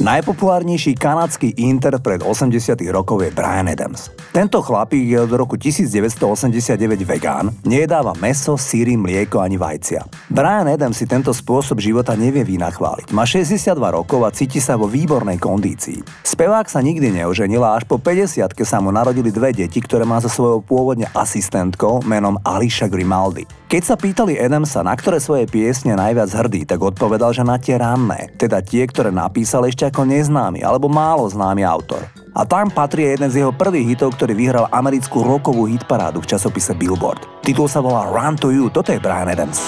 Najpopulárnejší kanadský interpret 80 rokov je Brian Adams. Tento chlapík je od roku 1989 vegán, nejedáva meso, síry, mlieko ani vajcia. Brian Adams si tento spôsob života nevie vynachváliť. Má 62 rokov a cíti sa vo výbornej kondícii. Spevák sa nikdy neoženil a až po 50 sa mu narodili dve deti, ktoré má so svojou pôvodne asistentkou menom Alicia Grimaldi. Keď sa pýtali Adamsa, na ktoré svoje piesne najviac hrdý, tak odpovedal, že na tie ranné, teda tie, ktoré napísal ešte ako neznámy alebo málo známy autor. A tam patrí jeden z jeho prvých hitov, ktorý vyhral americkú rokovú hitparádu v časopise Billboard. Titul sa volá Run to You, toto je Brian Adams.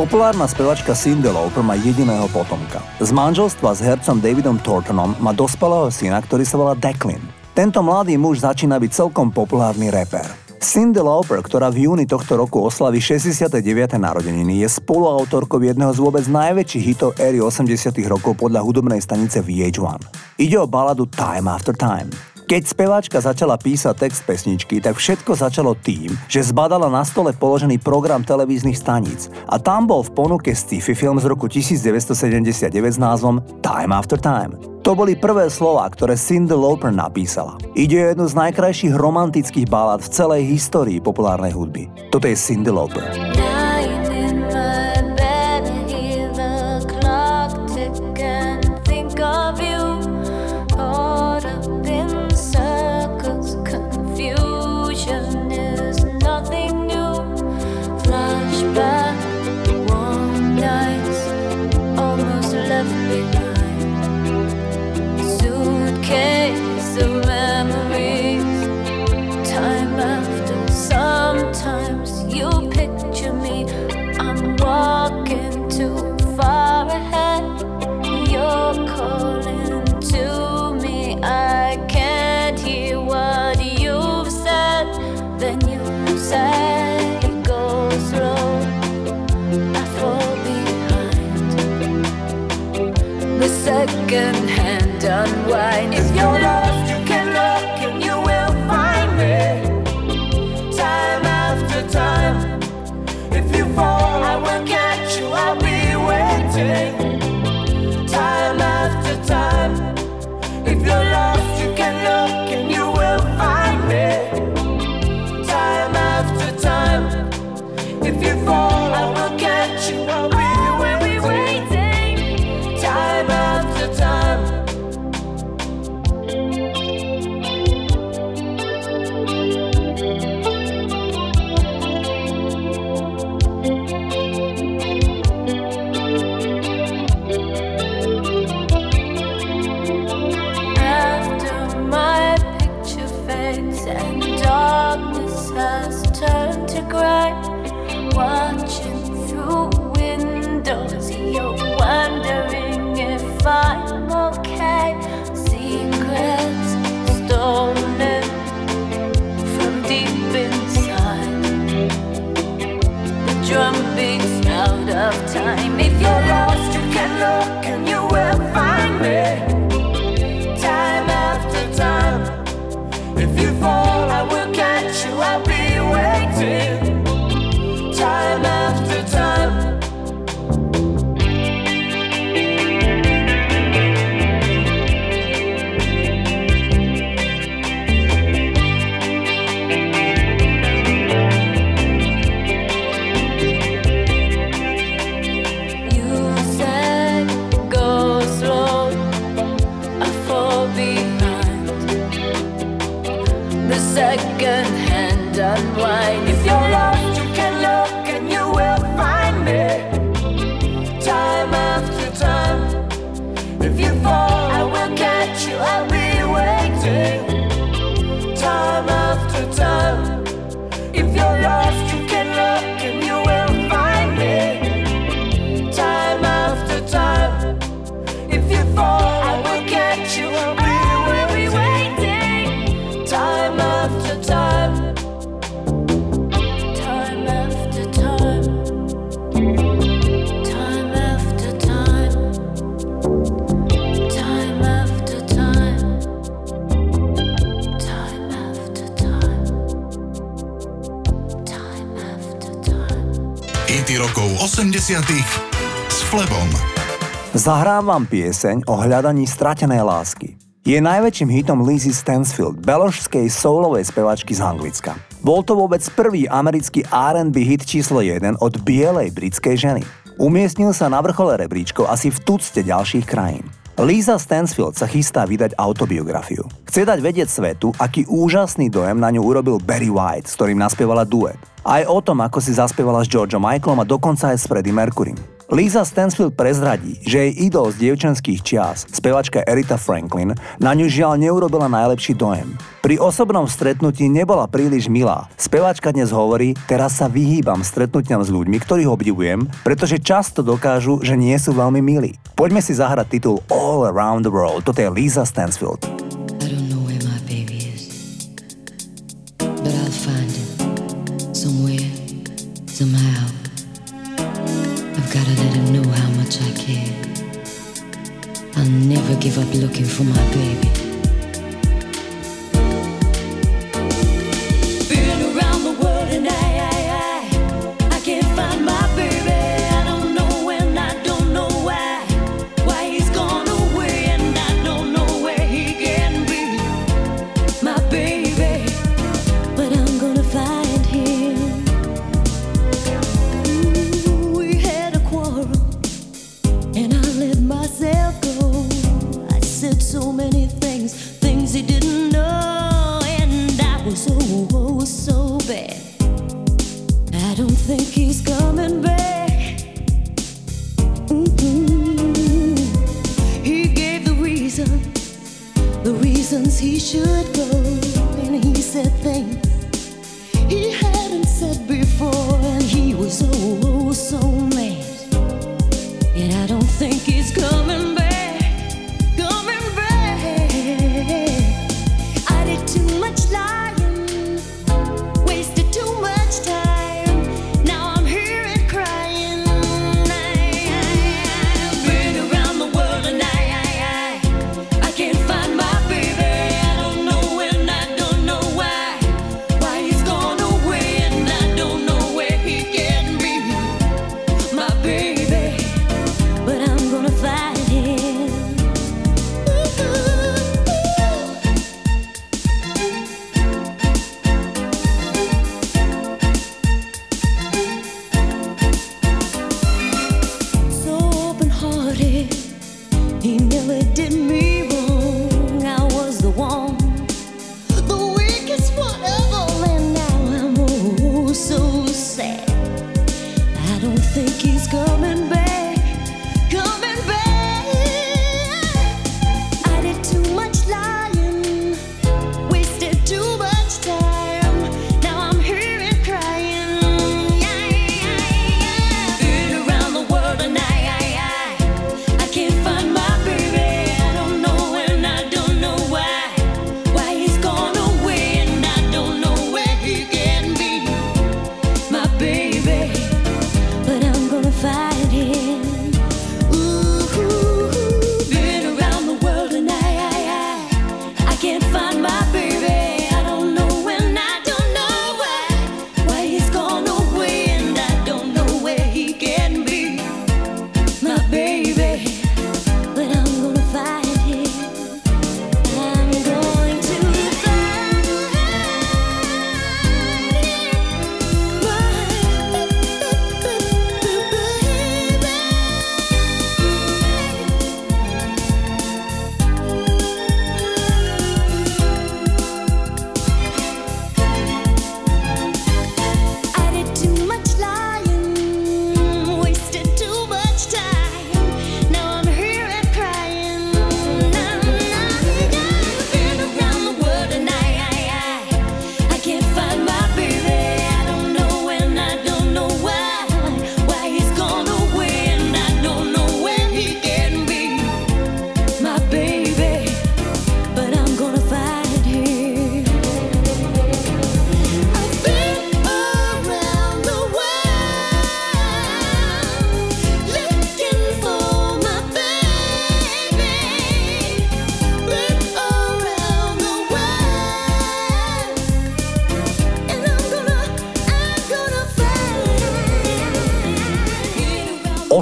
Populárna spevačka Cindy Lauper má jediného potomka. Z manželstva s hercom Davidom Thorntonom má dospelého syna, ktorý sa volá Declan. Tento mladý muž začína byť celkom populárny reper. Cindy Lauper, ktorá v júni tohto roku oslaví 69. narodeniny, je spoluautorkou jedného z vôbec najväčších hitov éry 80 rokov podľa hudobnej stanice VH1. Ide o baladu Time After Time. Keď speváčka začala písať text pesničky, tak všetko začalo tým, že zbadala na stole položený program televíznych staníc a tam bol v ponuke sci-fi film z roku 1979 s názvom Time After Time. To boli prvé slova, ktoré Cindy Lauper napísala. Ide o jednu z najkrajších romantických balad v celej histórii populárnej hudby. Toto je Cindy Lauper. Second hand unwind. If you're lost, drum beats out of time. If you're lost, you can look and you s Flebom. Zahrám vám pieseň o hľadaní stratenej lásky. Je najväčším hitom Lizzy Stansfield, beložskej soulovej spevačky z Anglicka. Bol to vôbec prvý americký R&B hit číslo 1 od bielej britskej ženy. Umiestnil sa na vrchole rebríčkov asi v tucte ďalších krajín. Lisa Stansfield sa chystá vydať autobiografiu. Chce dať vedieť svetu, aký úžasný dojem na ňu urobil Barry White, s ktorým naspievala duet. Aj o tom, ako si zaspievala s Georgeom Michaelom a dokonca aj s Freddie Mercurym. Lisa Stansfield prezradí, že jej idol z dievčenských čias, spevačka Erita Franklin, na ňu žiaľ neurobila najlepší dojem. Pri osobnom stretnutí nebola príliš milá. Spevačka dnes hovorí, teraz sa vyhýbam stretnutiam s ľuďmi, ktorých obdivujem, pretože často dokážu, že nie sú veľmi milí. Poďme si zahrať titul All Around the World. Toto je Lisa Stansfield. For my baby.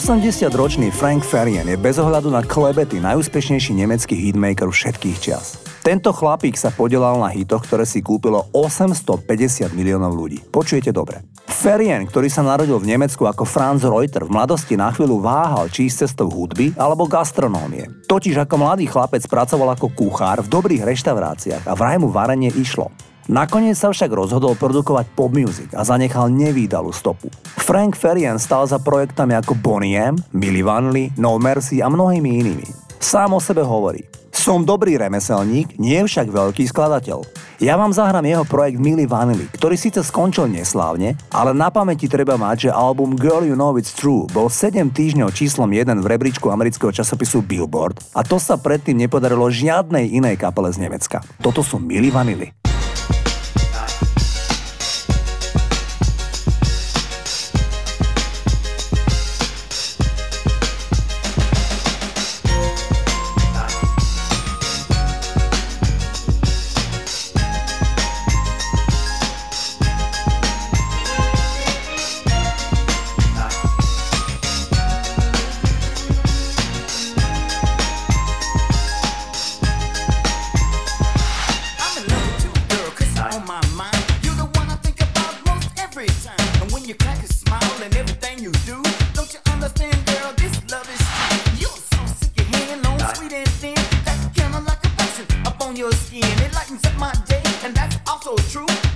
80-ročný Frank Farian je bez ohľadu na klebety najúspešnejší nemecký hitmaker všetkých čias. Tento chlapík sa podielal na hitoch, ktoré si kúpilo 850 miliónov ľudí. Počujete dobre. Ferien, ktorý sa narodil v Nemecku ako Franz Reuter, v mladosti na chvíľu váhal, či ísť cestou hudby alebo gastronómie. Totiž ako mladý chlapec pracoval ako kuchár v dobrých reštauráciách a vraj mu varenie išlo. Nakoniec sa však rozhodol produkovať pop music a zanechal nevýdalú stopu. Frank Farian stal za projektami ako Bonnie M, Milli Vanilli, No Mercy a mnohými inými. Sám o sebe hovorí. Som dobrý remeselník, nie však veľký skladateľ. Ja vám zahrám jeho projekt Milli Vanilli, ktorý síce skončil neslávne, ale na pamäti treba mať, že album Girl You Know It's True bol 7 týždňov číslom 1 v rebríčku amerického časopisu Billboard a to sa predtým nepodarilo žiadnej inej kapele z Nemecka. Toto sú Milli Vanilli. my day, and that's also true.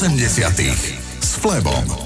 80 s Flebom.